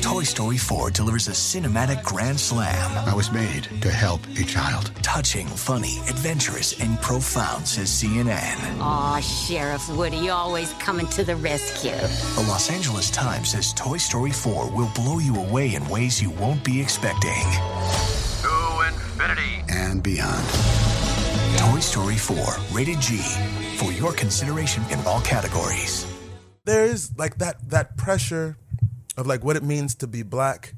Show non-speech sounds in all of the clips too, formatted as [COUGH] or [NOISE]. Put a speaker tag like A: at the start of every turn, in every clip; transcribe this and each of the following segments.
A: Toy Story 4 delivers a cinematic grand slam.
B: I was made to help a child.
A: Touching, funny, adventurous, and profound, says CNN.
C: Aw, Sheriff Woody always coming to the rescue.
A: The Los Angeles Times says Toy Story 4 will blow you away in ways you won't be expecting.
D: To infinity
B: and beyond.
A: Toy Story 4, rated G, for your consideration in all categories.
E: There is like that that pressure of like what it means to be black,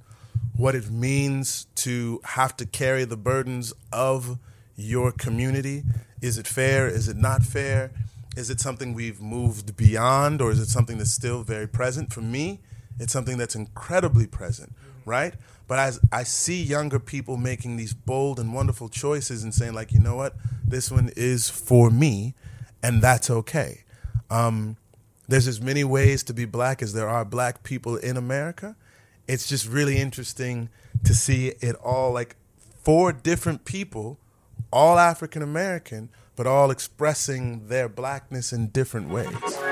E: what it means to have to carry the burdens of your community. Is it fair? Is it not fair? Is it something we've moved beyond or is it something that's still very present? For me, it's something that's incredibly present, right? But as I see younger people making these bold and wonderful choices and saying, like, you know what, this one is for me, and that's okay. Um, there's as many ways to be black as there are black people in America. It's just really interesting to see it all like four different people, all African American, but all expressing their blackness in different ways.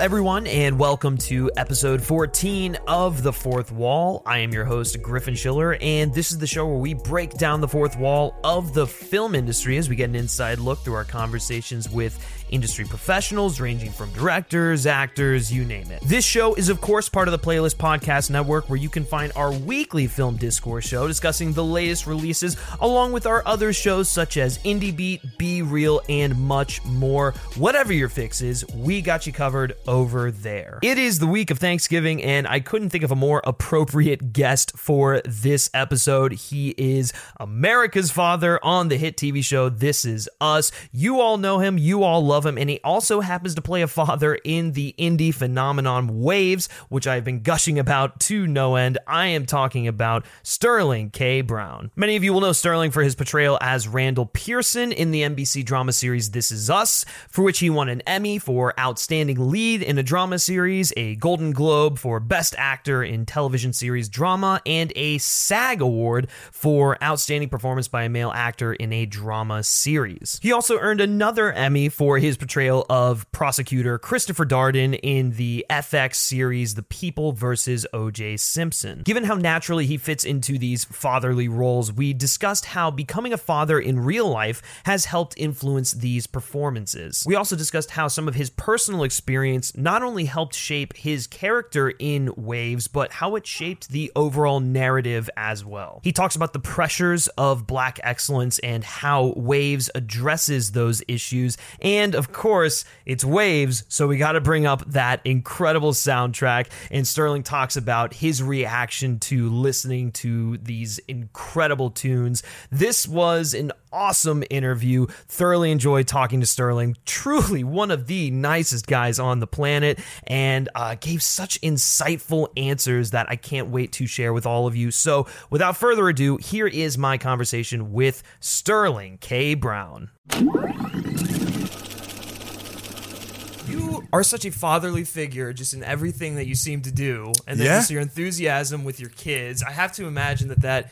F: Everyone, and welcome to episode 14 of The Fourth Wall. I am your host, Griffin Schiller, and this is the show where we break down the fourth wall of the film industry as we get an inside look through our conversations with industry professionals ranging from directors, actors, you name it. This show is, of course, part of the Playlist Podcast Network, where you can find our weekly film discourse show discussing the latest releases, along with our other shows such as Indie Beat, Be Real, and much more. Whatever your fix is, we got you covered over there. It is the week of Thanksgiving, and I couldn't think of a more appropriate guest for this episode. He is America's father on the hit TV show This Is Us. You all know him, you all love him, and he also happens to play a father in the indie phenomenon Waves, which I've been gushing about to no end. I am talking about Sterling K. Brown. Many of you will know Sterling for his portrayal as Randall Pearson in the NBC drama series This Is Us, for which he won an Emmy for Outstanding Lead in a Drama Series, a Golden Globe for Best Actor in Television Series Drama, and a SAG Award for Outstanding Performance by a Male Actor in a Drama Series. He also earned another Emmy for his portrayal of prosecutor Christopher Darden in the FX series The People versus O.J. Simpson. Given how naturally he fits into these fatherly roles, we discussed how becoming a father in real life has helped influence these performances. We also discussed how some of his personal experience not only helped shape his character in Waves, but how it shaped the overall narrative as well. He talks about the pressures of black excellence and how Waves addresses those issues. And of course, it's Waves, so we got to bring up that incredible soundtrack. And Sterling talks about his reaction to listening to these incredible tunes. This was an awesome interview. Thoroughly enjoyed talking to Sterling. Truly one of the nicest guys on the planet and uh, gave such insightful answers that I can't wait to share with all of you. So, without further ado, here is my conversation with Sterling K. Brown. You are such a fatherly figure just in everything that you seem to do, and then
E: Yeah.
F: just your enthusiasm with your kids. I have to imagine that that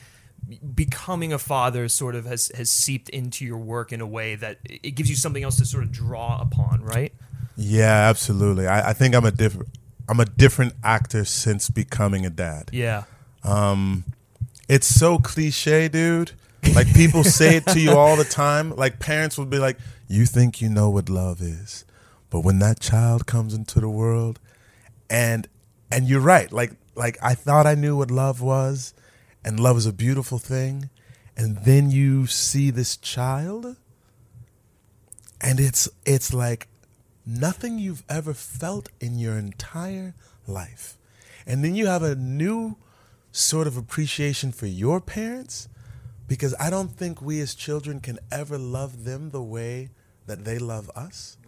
F: becoming a father sort of has has seeped into your work in a way that it gives you something else to sort of draw upon, right?
E: Yeah, absolutely. I, I think I'm a different I'm a different actor since becoming a dad.
F: Yeah.
E: Um, it's so cliche, dude. Like people say it to you all the time. Like parents would be like, "You think you know what love is, but when that child comes into the world, and and you're right. Like like I thought I knew what love was, and love is a beautiful thing, and then you see this child, and it's it's like nothing you've ever felt in your entire life, and then you have a new sort of appreciation for your parents because I don't think we as children can ever love them the way that they love us.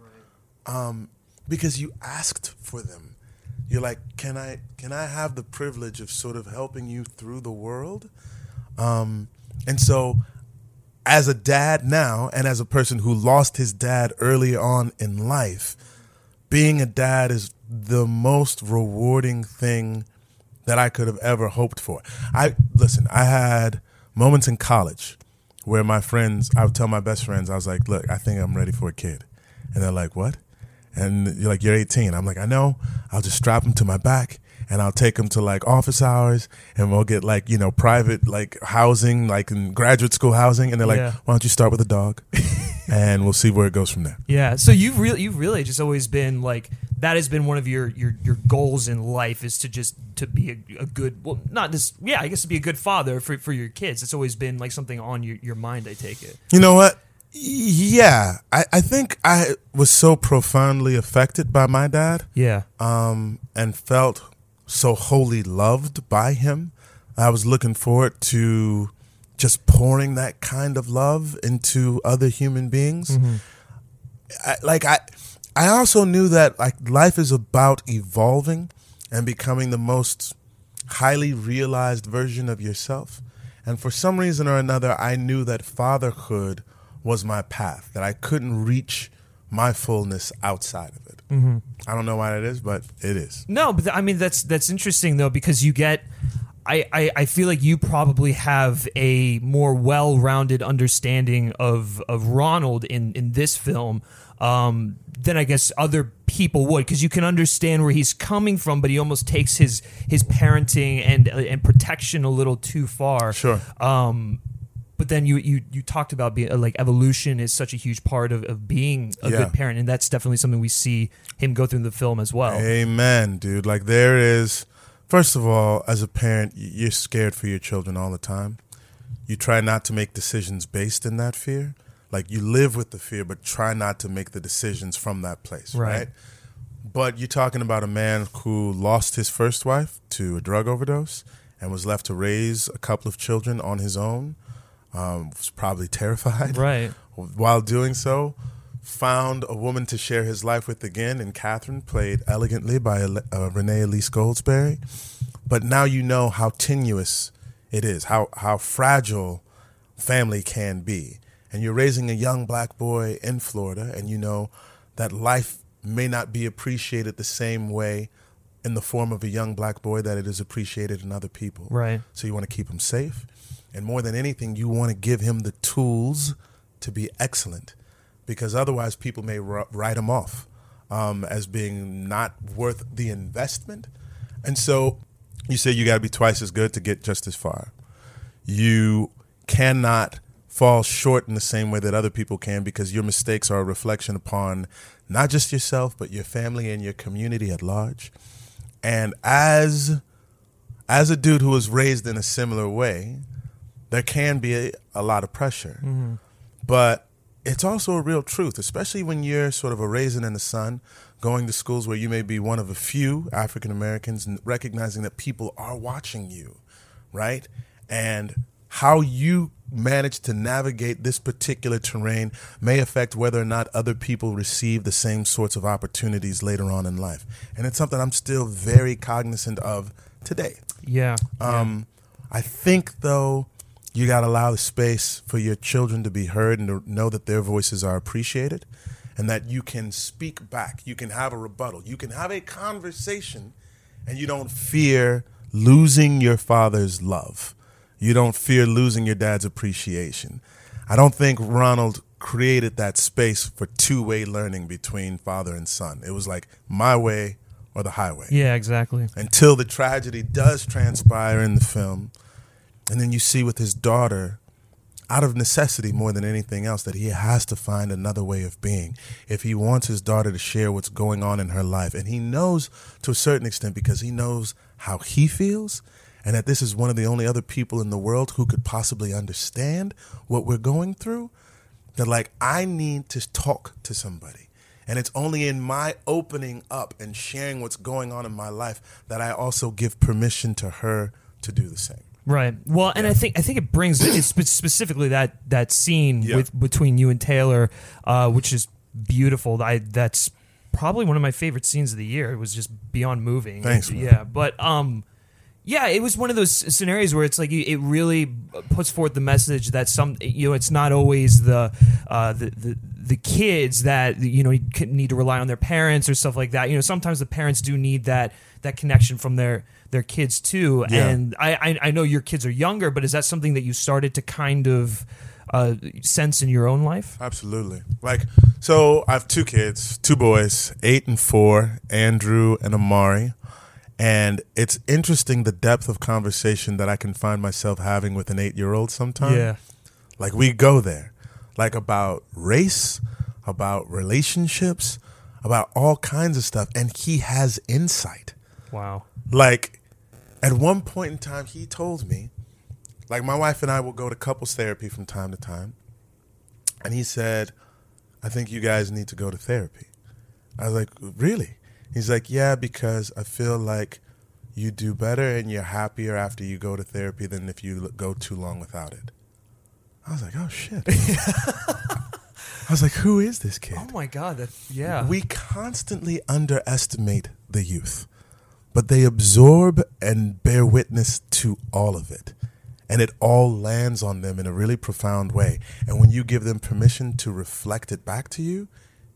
E: Um, because you asked for them. You're like, can I can I have the privilege of sort of helping you through the world? Um, and so as a dad now and as a person who lost his dad early on in life, being a dad is the most rewarding thing that I could have ever hoped for. I listen, I had moments in college where my friends, I would tell my best friends, I was like, "Look, I think I'm ready for a kid," and they're like, "What?" And you're like, "You're 18." I'm like, "I know. I'll just strap him to my back." And I'll take him to like office hours, and we'll get like you know private like housing, like in graduate school housing. And they're like,
F: Yeah.
E: "Why don't you start with a dog, [LAUGHS] and we'll see where it goes from there."
F: Yeah. So you've really you've really just always been like that has been one of your your your goals in life is to just to be a, a good well not just yeah I guess to be a good father for for your kids. It's always been like something on your your mind. I take it.
E: You know what? Yeah, I, I think I was so profoundly affected by my dad
F: Yeah.
E: um, and felt so wholly loved by him. I was looking forward to just pouring that kind of love into other human beings. I, like I, I also knew that like life is about evolving and becoming the most highly realized version of yourself. And for some reason or another, I knew that fatherhood was my path, that I couldn't reach my fullness outside of it. Mm-hmm. I don't know why that is, but it is.
F: No, but th- I mean that's that's interesting though because you get. I, I, I feel like you probably have a more well-rounded understanding of, of Ronald in, in this film um, than I guess other people would because you can understand where he's coming from, but he almost takes his his parenting and and protection a little too far.
E: Sure.
F: Um, but then you you you talked about being like evolution is such a huge part of, of being a
E: Yeah.
F: good parent, and that's definitely something we see him go through in the film as well.
E: Amen, dude. Like there is, first of all, as a parent, you're scared for your children all the time. You try not to make decisions based in that fear. Like you live with the fear, but try not to make the decisions from that place,
F: Right.
E: right? But you're talking about a man who lost his first wife to a drug overdose and was left to raise a couple of children on his own. Um, was probably terrified
F: Right. [LAUGHS]
E: while doing so, found a woman to share his life with again and Catherine, played elegantly by uh, Renee Elise Goldsberry. But now you know how tenuous it is, how, how fragile family can be. And you're raising a young black boy in Florida, and you know that life may not be appreciated the same way in the form of a young black boy that it is appreciated in other people.
F: Right.
E: So you want to keep him safe. And more than anything, you want to give him the tools to be excellent because otherwise people may r- write him off um, as being not worth the investment. And so you say you got to be twice as good to get just as far. You cannot fall short in the same way that other people can because your mistakes are a reflection upon not just yourself, but your family and your community at large. And as as a dude who was raised in a similar way, there can be a, a lot of pressure. But it's also a real truth, especially when you're sort of a raisin in the sun, going to schools where you may be one of a few African Americans, and recognizing that people are watching you, right? And how you manage to navigate this particular terrain may affect whether or not other people receive the same sorts of opportunities later on in life. And it's something I'm still very cognizant of today.
F: Yeah.
E: Um, I think though you got to allow the space for your children to be heard and to know that their voices are appreciated, and that you can speak back. You can have a rebuttal. You can have a conversation, and you don't fear losing your father's love. You don't fear losing your dad's appreciation. I don't think Ronald created that space for two-way learning between father and son. It was like my way or the highway
F: yeah. Exactly.
E: until the tragedy does transpire in the film. And then you see with his daughter, out of necessity more than anything else, that he has to find another way of being if he wants his daughter to share what's going on in her life. And he knows to a certain extent because he knows how he feels and that this is one of the only other people in the world who could possibly understand what we're going through. That, like, I need to talk to somebody. And it's only in my opening up and sharing what's going on in my life that I also give permission to her to do the same.
F: Right. Well, and I think I think it brings it's [CLEARS THROAT] specifically that that scene
E: Yeah.
F: with between you and Taylor, uh, which is beautiful. I that's probably one of my favorite scenes of the year. It was just beyond moving.
E: Thanks, man.
F: Yeah, but um, yeah, it was one of those scenarios where it's like it really puts forth the message that some you know it's not always the uh, the, the the kids that you know need to rely on their parents or stuff like that. You know, sometimes the parents do need that that connection from their their kids too.
E: Yeah.
F: And I, I I know your kids are younger, but is that something that you started to kind of uh, sense in your own life?
E: Absolutely. Like, so I have two kids, two boys, eight and four, Andrew and Amaré. And it's interesting the depth of conversation that I can find myself having with an eight year old sometimes. Yeah. Like, we go there, like about race, about relationships, about all kinds of stuff. And he has insight.
F: Wow.
E: Like, at one point in time, he told me, like, my wife and I will go to couples therapy from time to time. And he said, I think you guys need to go to therapy. I was like, really? He's like, yeah, because I feel like you do better and you're happier after you go to therapy than if you go too long without it. I was like, oh shit. I was like, who is this kid?
F: Oh my god, that yeah.
E: We constantly underestimate the youth, but they absorb and bear witness to all of it. And it all lands on them in a really profound way. And when you give them permission to reflect it back to you,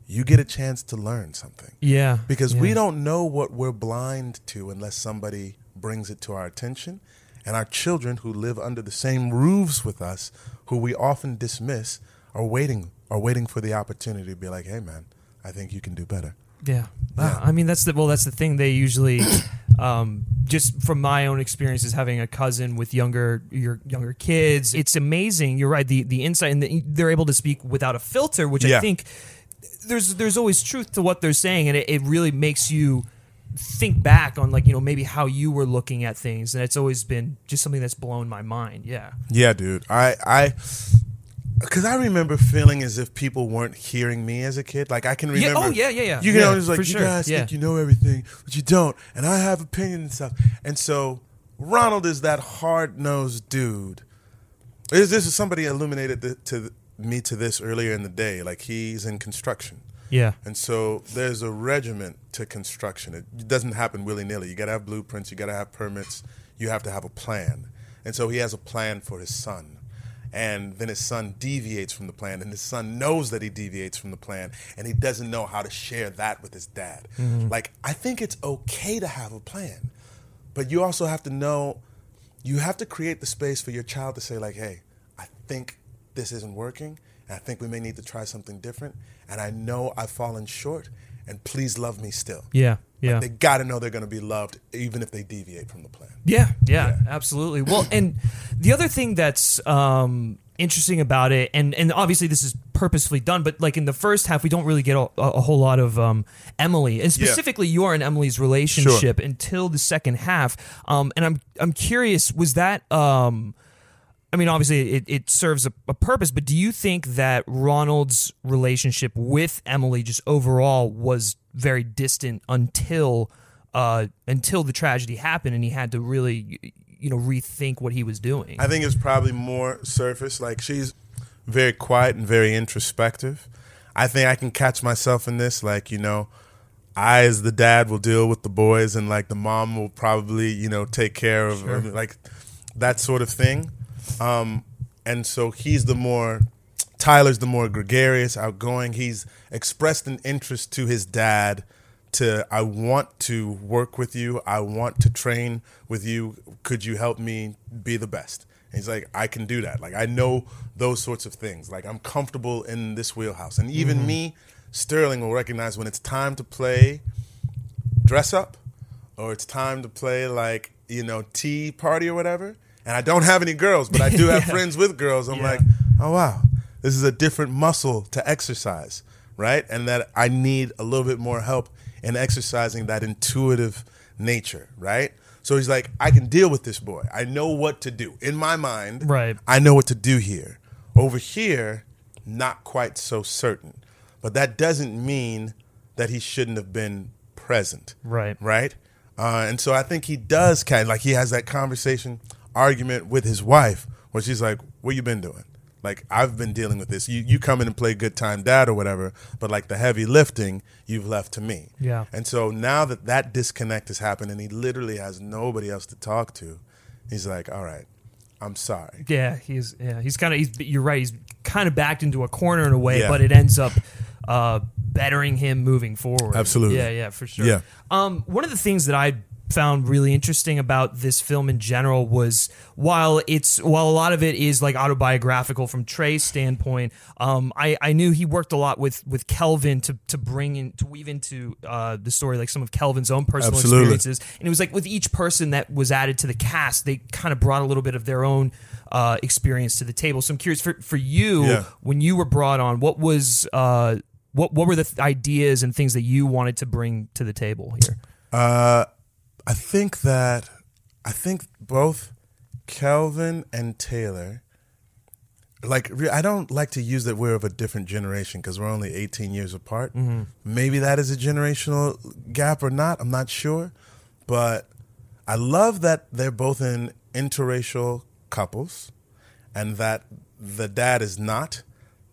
E: you get a chance to learn something.
F: yeah.
E: Because we don't know what we're blind to unless somebody brings it to our attention. And our children who live under the same roofs with us, who we often dismiss, are waiting are waiting for the opportunity to be like, "Hey, man, I think you can do better."
F: Yeah. Wow. I mean, that's the well. That's the thing. They usually, [COUGHS] um, just from my own experiences, having a cousin with younger your younger kids, it's amazing. You're right. The the insight and the, they're able to speak without a filter, which I think there's there's always truth to what they're saying, and it, it really makes you think back on like you know maybe how you were looking at things, and it's always been just something that's blown my mind. Yeah.
E: Yeah, dude. I I because I remember feeling as if people weren't hearing me as a kid. Like I can
F: Yeah, oh,
E: remember.
F: oh, yeah, yeah, yeah.
E: You
F: Yeah,
E: know, it's like you
F: sure,
E: guys
F: yeah.
E: think you know everything, but you don't, and I have opinions and stuff. And so Ronald is that hard nosed dude. Is this somebody illuminated the, to me to this earlier in the day? Like he's in construction.
F: Yeah.
E: And so there's a regiment to construction. It doesn't happen willy nilly. You got to have blueprints, you got to have permits, you have to have a plan. And so he has a plan for his son. And then his son deviates from the plan, and his son knows that he deviates from the plan, and he doesn't know how to share that with his dad. Mm-hmm. Like, I think it's okay to have a plan, but you also have to know you have to create the space for your child to say like hey i think this isn't working and i think we may need to try something different and i know i've fallen short and please love me still
F: Yeah. Yeah.
E: they got to know they're going to be loved even if they deviate from the plan
F: Yeah, yeah, absolutely. Well, and the other thing that's um, interesting about it, and and obviously this is purposefully done, but like in the first half, we don't really get a, a whole lot of um, Emily, and specifically you are in Emily's relationship until the second half. Um, and I'm I'm curious, was that um, I mean, obviously it, it serves a, a purpose, but do you think that Ronald's relationship with Emily just overall was very distant until uh, until the tragedy happened and he had to really you know rethink what he was doing?
E: i think it's probably more surface like she's very quiet and very introspective i think i can catch myself in this like you know I, as the dad, will deal with the boys, and like the mom will probably, you know, take care of of, like that sort of thing. Um, and so he's the more Tyler's the more gregarious, outgoing. He's expressed an interest to his dad to I want to work with you. I want to train with you. Could you help me be the best? And he's like, I can do that. Like I know those sorts of things. Like I'm comfortable in this wheelhouse. And even me, Sterling will recognize when it's time to play dress up or it's time to play like you know tea party or whatever and i don't have any girls but i do have [LAUGHS] friends with girls. I'm
F: Yeah.
E: like oh wow. This is a different muscle to exercise right? And that i need a little bit more help in exercising that intuitive nature right? So he's like i can deal with this boy. I know what to do. In my mind
F: Right.
E: i know what to do here. Over here not quite so certain. But that doesn't mean that he shouldn't have been present
F: Right.
E: right? Uh, and so I think he does kind of like he has that conversation argument with his wife where she's like, "What you been doing? Like I've been dealing with this. You you come in and play good time dad or whatever, but like the heavy lifting you've left to me."
F: Yeah.
E: And so now that that disconnect has happened and he literally has nobody else to talk to, he's like, "All right, I'm sorry."
F: Yeah, he's yeah he's kind of he's you're right he's kind of backed into a corner in a way,
E: Yeah.
F: but it ends up uh, bettering him moving forward.
E: Absolutely.
F: Yeah, yeah, for sure.
E: Yeah.
F: Um, one of the things that I found really interesting about this film in general was while it's while a lot of it is like autobiographical from Trey's standpoint, um, I, I knew he worked a lot with with Kelvin to to bring in to weave into uh, the story like some of Kelvin's own personal
E: Absolutely.
F: experiences, and it was like with each person that was added to the cast, they kind of brought a little bit of their own. Uh, experience to the table. So I'm curious for for you
E: Yeah.
F: when you were brought on. What was uh, what what were the th- ideas and things that you wanted to bring to the table here?
E: Uh, I think that I think both Kelvin and Taylor. Like I don't like to use that we're of a different generation because we're only 18 years apart. Mm-hmm. Maybe that is a generational gap or not. I'm not sure, but I love that they're both in interracial couples, and that the dad is not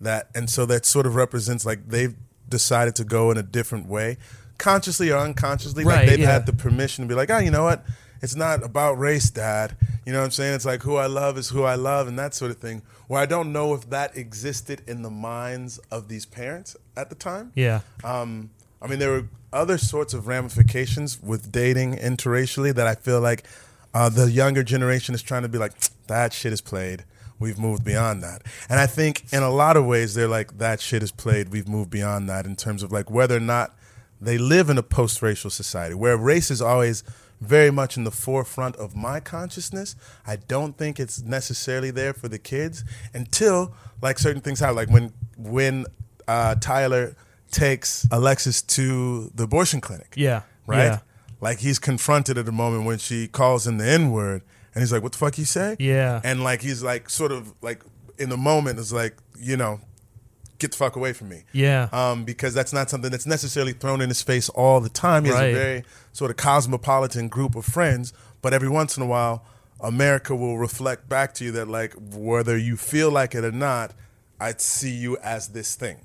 E: that, and so that sort of represents like they've decided to go in a different way, consciously or unconsciously.
F: Right,
E: like they've
F: yeah.
E: had the permission to be like, oh, you know what? It's not about race, dad. You know what I'm saying? It's like who I love is who I love, and that sort of thing. Where I don't know if that existed in the minds of these parents at the time.
F: Yeah.
E: Um, I mean, there were other sorts of ramifications with dating interracially that I feel like uh, the younger generation is trying to be like, that shit is played. We've moved beyond that. And I think in a lot of ways, they're like, that shit is played. We've moved beyond that in terms of like whether or not they live in a post racial society where race is always very much in the forefront of my consciousness. I don't think it's necessarily there for the kids until like certain things happen. Like when when uh, Tyler takes Alexis to the abortion clinic.
F: Yeah.
E: Right?
F: Yeah.
E: Like he's confronted at a moment when she calls him the N word and he's like, What the fuck you say?
F: Yeah.
E: And like he's like sort of like in the moment is like, you know, get the fuck away from me.
F: Yeah.
E: Um, because that's not something that's necessarily thrown in his face all the time. He has
F: Right.
E: a very sort of cosmopolitan group of friends, but every once in a while, America will reflect back to you that, like, whether you feel like it or not, I'd see you as this thing.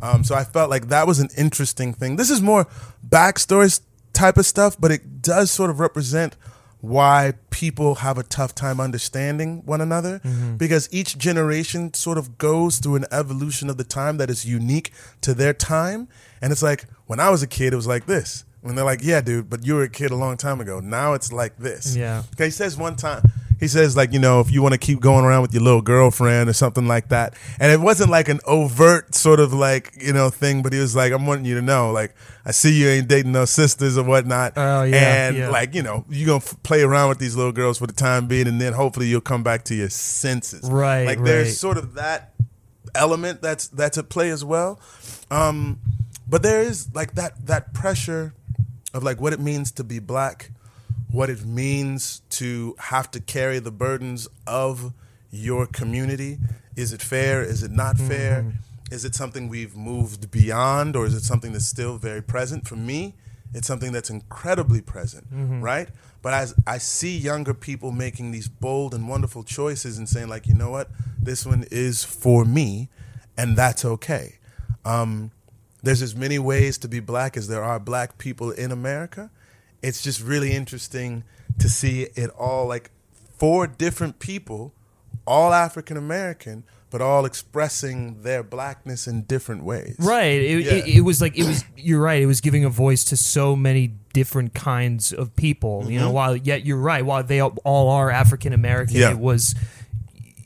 E: Um, so I felt like that was an interesting thing. This is more backstory type of stuff, but it does sort of represent why people have a tough time understanding one another mm-hmm. because each generation sort of goes through an evolution of the time that is unique to their time. And it's like when I was a kid, it was like this. When they're like, yeah, dude, but you were a kid a long time ago. Now it's like this.
F: Yeah.
E: Okay, he says one time, he says like, you know, if you want to keep going around with your little girlfriend or something like that. And it wasn't like an overt sort of like, you know, thing, but he was like, I'm wanting you to know, like, I see you ain't dating no sisters or whatnot.
F: Oh, yeah,
E: And
F: yeah.
E: like, you know, you're going to f- play around with these little girls for the time being, and then hopefully you'll come back to your senses.
F: Right,
E: Like
F: right.
E: there's sort of that element that's that's at play as well. Um, but there is like that that pressure of like what it means to be black, what it means to have to carry the burdens of your community. Is it fair? Is it not fair? Is it something we've moved beyond, or is it something that's still very present? For me, it's something that's incredibly present, right? But as I see younger people making these bold and wonderful choices and saying, like, you know what, this one is for me, and that's okay. Um, there's as many ways to be black as there are black people in America. It's just really interesting to see it all like four different people, all African American, but all expressing their blackness in different ways.
F: Right. It,
E: Yeah.
F: it, it was like it was. You're right. It was giving a voice to so many different kinds of people. You know,
E: Mm-hmm.
F: while yet you're right. While they all are African American,
E: Yeah.
F: it was.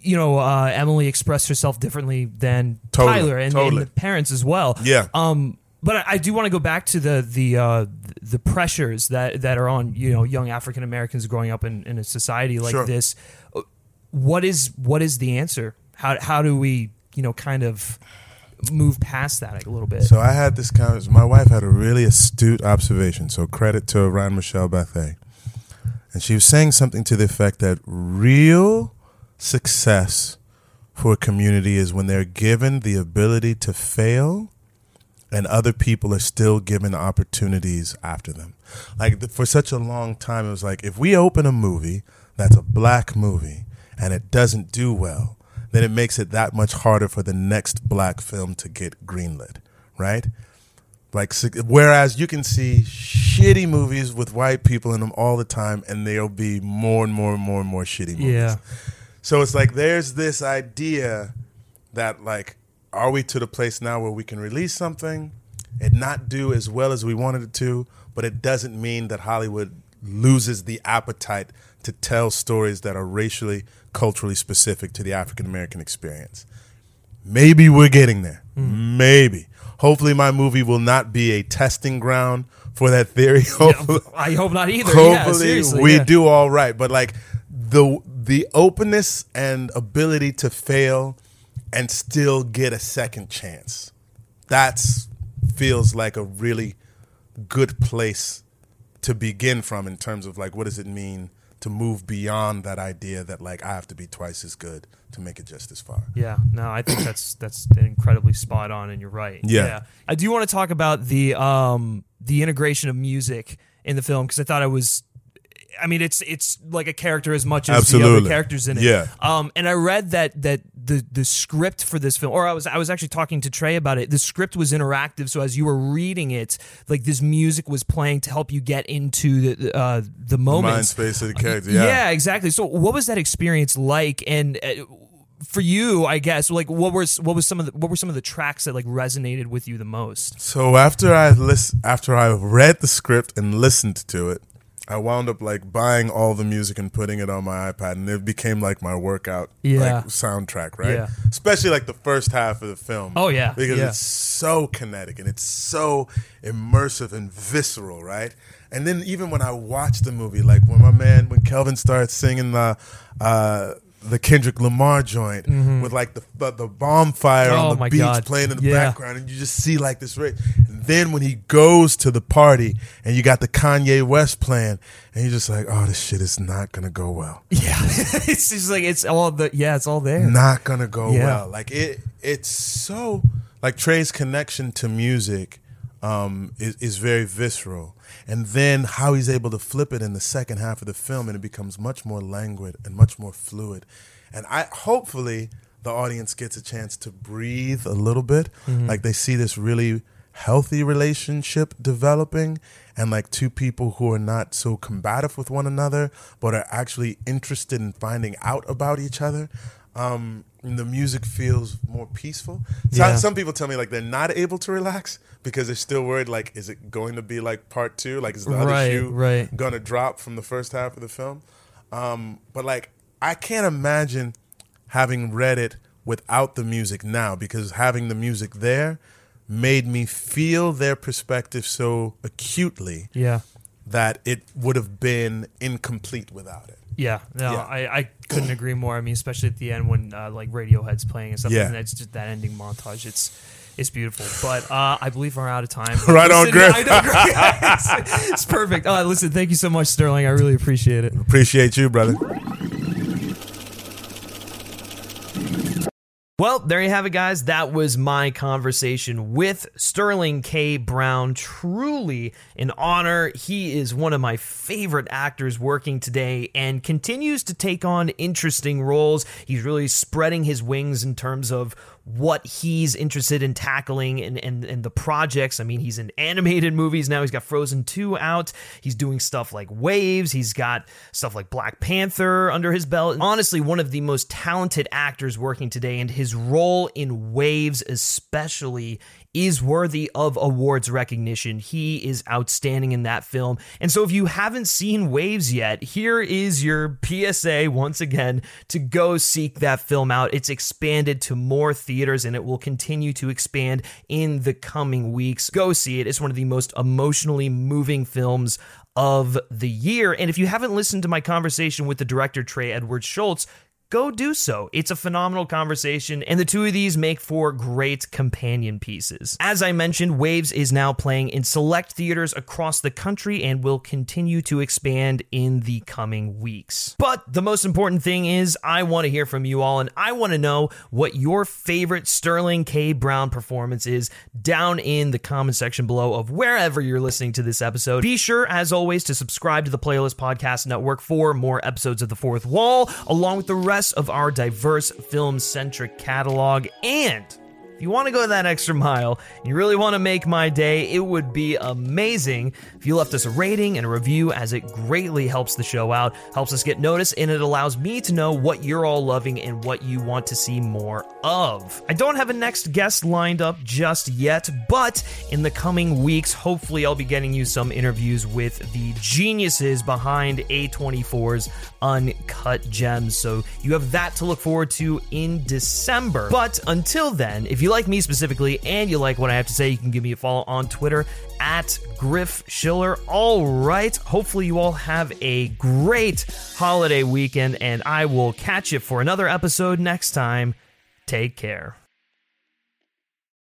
F: You know, uh, Emily expressed herself differently than
E: Totally,
F: Tyler and,
E: totally.
F: and the parents as well.
E: Yeah.
F: Um, but I, I do want to go back to the the uh, the pressures that that are on you know young African Americans growing up in, in a society like
E: Sure.
F: this. Uh, What is what is the answer? How how do we you know kind of move past that a little bit?
E: So I had this conversation. My wife had a really astute observation. So credit to Ryan Michelle Bathe. And she was saying something to the effect that real success for a community is when they're given the ability to fail and other people are still given opportunities after them. Like for such a long time, it was like if we open a movie that's a black movie and it doesn't do well, then it makes it that much harder for the next black film to get greenlit, right? Like, whereas you can see shitty movies with white people in them all the time, and there'll be more and more and more and more shitty movies.
F: Yeah.
E: So it's like there's this idea that like, are we to the place now where we can release something, and not do as well as we wanted it to, but it doesn't mean that Hollywood loses the appetite to tell stories that are racially, culturally specific to the African American experience. Maybe we're getting there. Hmm. Maybe. Hopefully, my movie will not be a testing ground for that theory. [LAUGHS] Hopefully,
F: I hope not either. yeah,
E: hopefully
F: seriously,
E: we
F: yeah.
E: do all right. But like the the openness and ability to fail and still get a second chance. That feels like a really good place to begin from in terms of like what does it mean to move beyond that idea that like I have to be twice as good to make it just as far.
F: Yeah, no, I think that's [COUGHS] that's incredibly spot on, and you're right.
E: Yeah.
F: I do want to talk about the um the integration of music in the film because I thought it was. I mean, it's it's like a character as much as the other characters in it.
E: Yeah.
F: Um, and I read that that the the script for this film, or I was I was actually talking to Trey about it. The script was interactive, so as you were reading it, like this music was playing to help you get into the uh, the
E: Mind space of the character.
F: Yeah.
E: Yeah.
F: exactly. So, what was that experience like? And uh, for you, I guess, like, what was what was some of the what were some of the tracks that like resonated with you the most?
E: So after I list, after I read the script and listened to it, I wound up like buying all the music and putting it on my iPad, and it became like my workout
F: Yeah.
E: like soundtrack, right?
F: Yeah.
E: Especially like the first half of the film.
F: Oh, yeah.
E: because
F: Yeah.
E: it's so kinetic and it's so immersive and visceral, right? And then even when I watch the movie, like when my man when Kelvin starts singing the. Uh, the Kendrick Lamar joint with like the the, the bonfire
F: Mm-hmm. Oh,
E: on the beach
F: God.
E: playing in the
F: Yeah.
E: background, and you just see like this. Ra- and then when he goes to the party, and you got the Kanye West playing, and you're just like, oh, this shit is not gonna go well. [LAUGHS]
F: Yeah, [LAUGHS] it's just like it's all the yeah, it's all there.
E: Not gonna go
F: Yeah.
E: well. Like it, it's so like Trey's connection to music um, is, is very visceral, and then how he's able to flip it in the second half of the film, and it becomes much more languid and much more fluid. And I hopefully the audience gets a chance to breathe a little bit, like they see this really healthy relationship developing and like two people who are not so combative with one another but are actually interested in finding out about each other um the music feels more peaceful so
F: Yeah.
E: some people tell me like they're not able to relax because they're still worried like is it going to be like part two like is the other
F: Right,
E: shoe
F: right.
E: gonna drop from the first half of the film um but like i can't imagine having read it without the music now because having the music there made me feel their perspective so acutely
F: Yeah,
E: that it would have been incomplete without it.
F: Yeah. No,
E: Yeah.
F: I, I couldn't agree more. I mean, especially at the end when uh, like Radiohead's playing and stuff.
E: Yeah.
F: and that's just that ending montage. It's it's beautiful. But uh, I believe we're out of time. [LAUGHS]
E: Right on,
F: Listen,
E: Griff.
F: I know, Griff. [LAUGHS] it's, it's perfect. Uh, listen, thank you so much, Sterling. I really appreciate it.
E: Appreciate you, brother.
F: Well, there you have it, guys. That was my conversation with Sterling K. Brown. Truly an honor. He is one of my favorite actors working today and continues to take on interesting roles. He's really spreading his wings in terms of what he's interested in tackling and, and, and the projects. I mean, he's in animated movies now. He's got Frozen 2 out. He's doing stuff like Waves. He's got stuff like Black Panther under his belt. Honestly, one of the most talented actors working today, and his role in Waves, especially, is worthy of awards recognition. He is outstanding in that film. And so, if you haven't seen Waves yet, here is your PSA once again to go seek that film out. It's expanded to more theaters and it will continue to expand in the coming weeks. Go see it. It's one of the most emotionally moving films of the year. And if you haven't listened to my conversation with the director, Trey Edward Shults, go do so. It's a phenomenal conversation, and the two of these make for great companion pieces. As I mentioned, Waves is now playing in select theaters across the country and will continue to expand in the coming weeks. But the most important thing is, I want to hear from you all, and I want to know what your favorite Sterling K. Brown performance is down in the comment section below of wherever you're listening to this episode. Be sure, as always, to subscribe to the Playlist Podcast Network for more episodes of The Fourth Wall, along with the rest of our diverse film centric catalog. And if you want to go that extra mile, and you really want to make my day, it would be amazing if you left us a rating and a review, as it greatly helps the show out, helps us get noticed, and it allows me to know what you're all loving and what you want to see more of. I don't have a next guest lined up just yet, but in the coming weeks, hopefully, I'll be getting you some interviews with the geniuses behind A24's Uncut Gems. So you have that to look forward to in December. But until then, if you like me specifically and you like what I have to say, you can give me a follow on Twitter at Griff Schiller. All right. Hopefully, you all have a great holiday weekend, and I will catch you for another episode next time. Take care.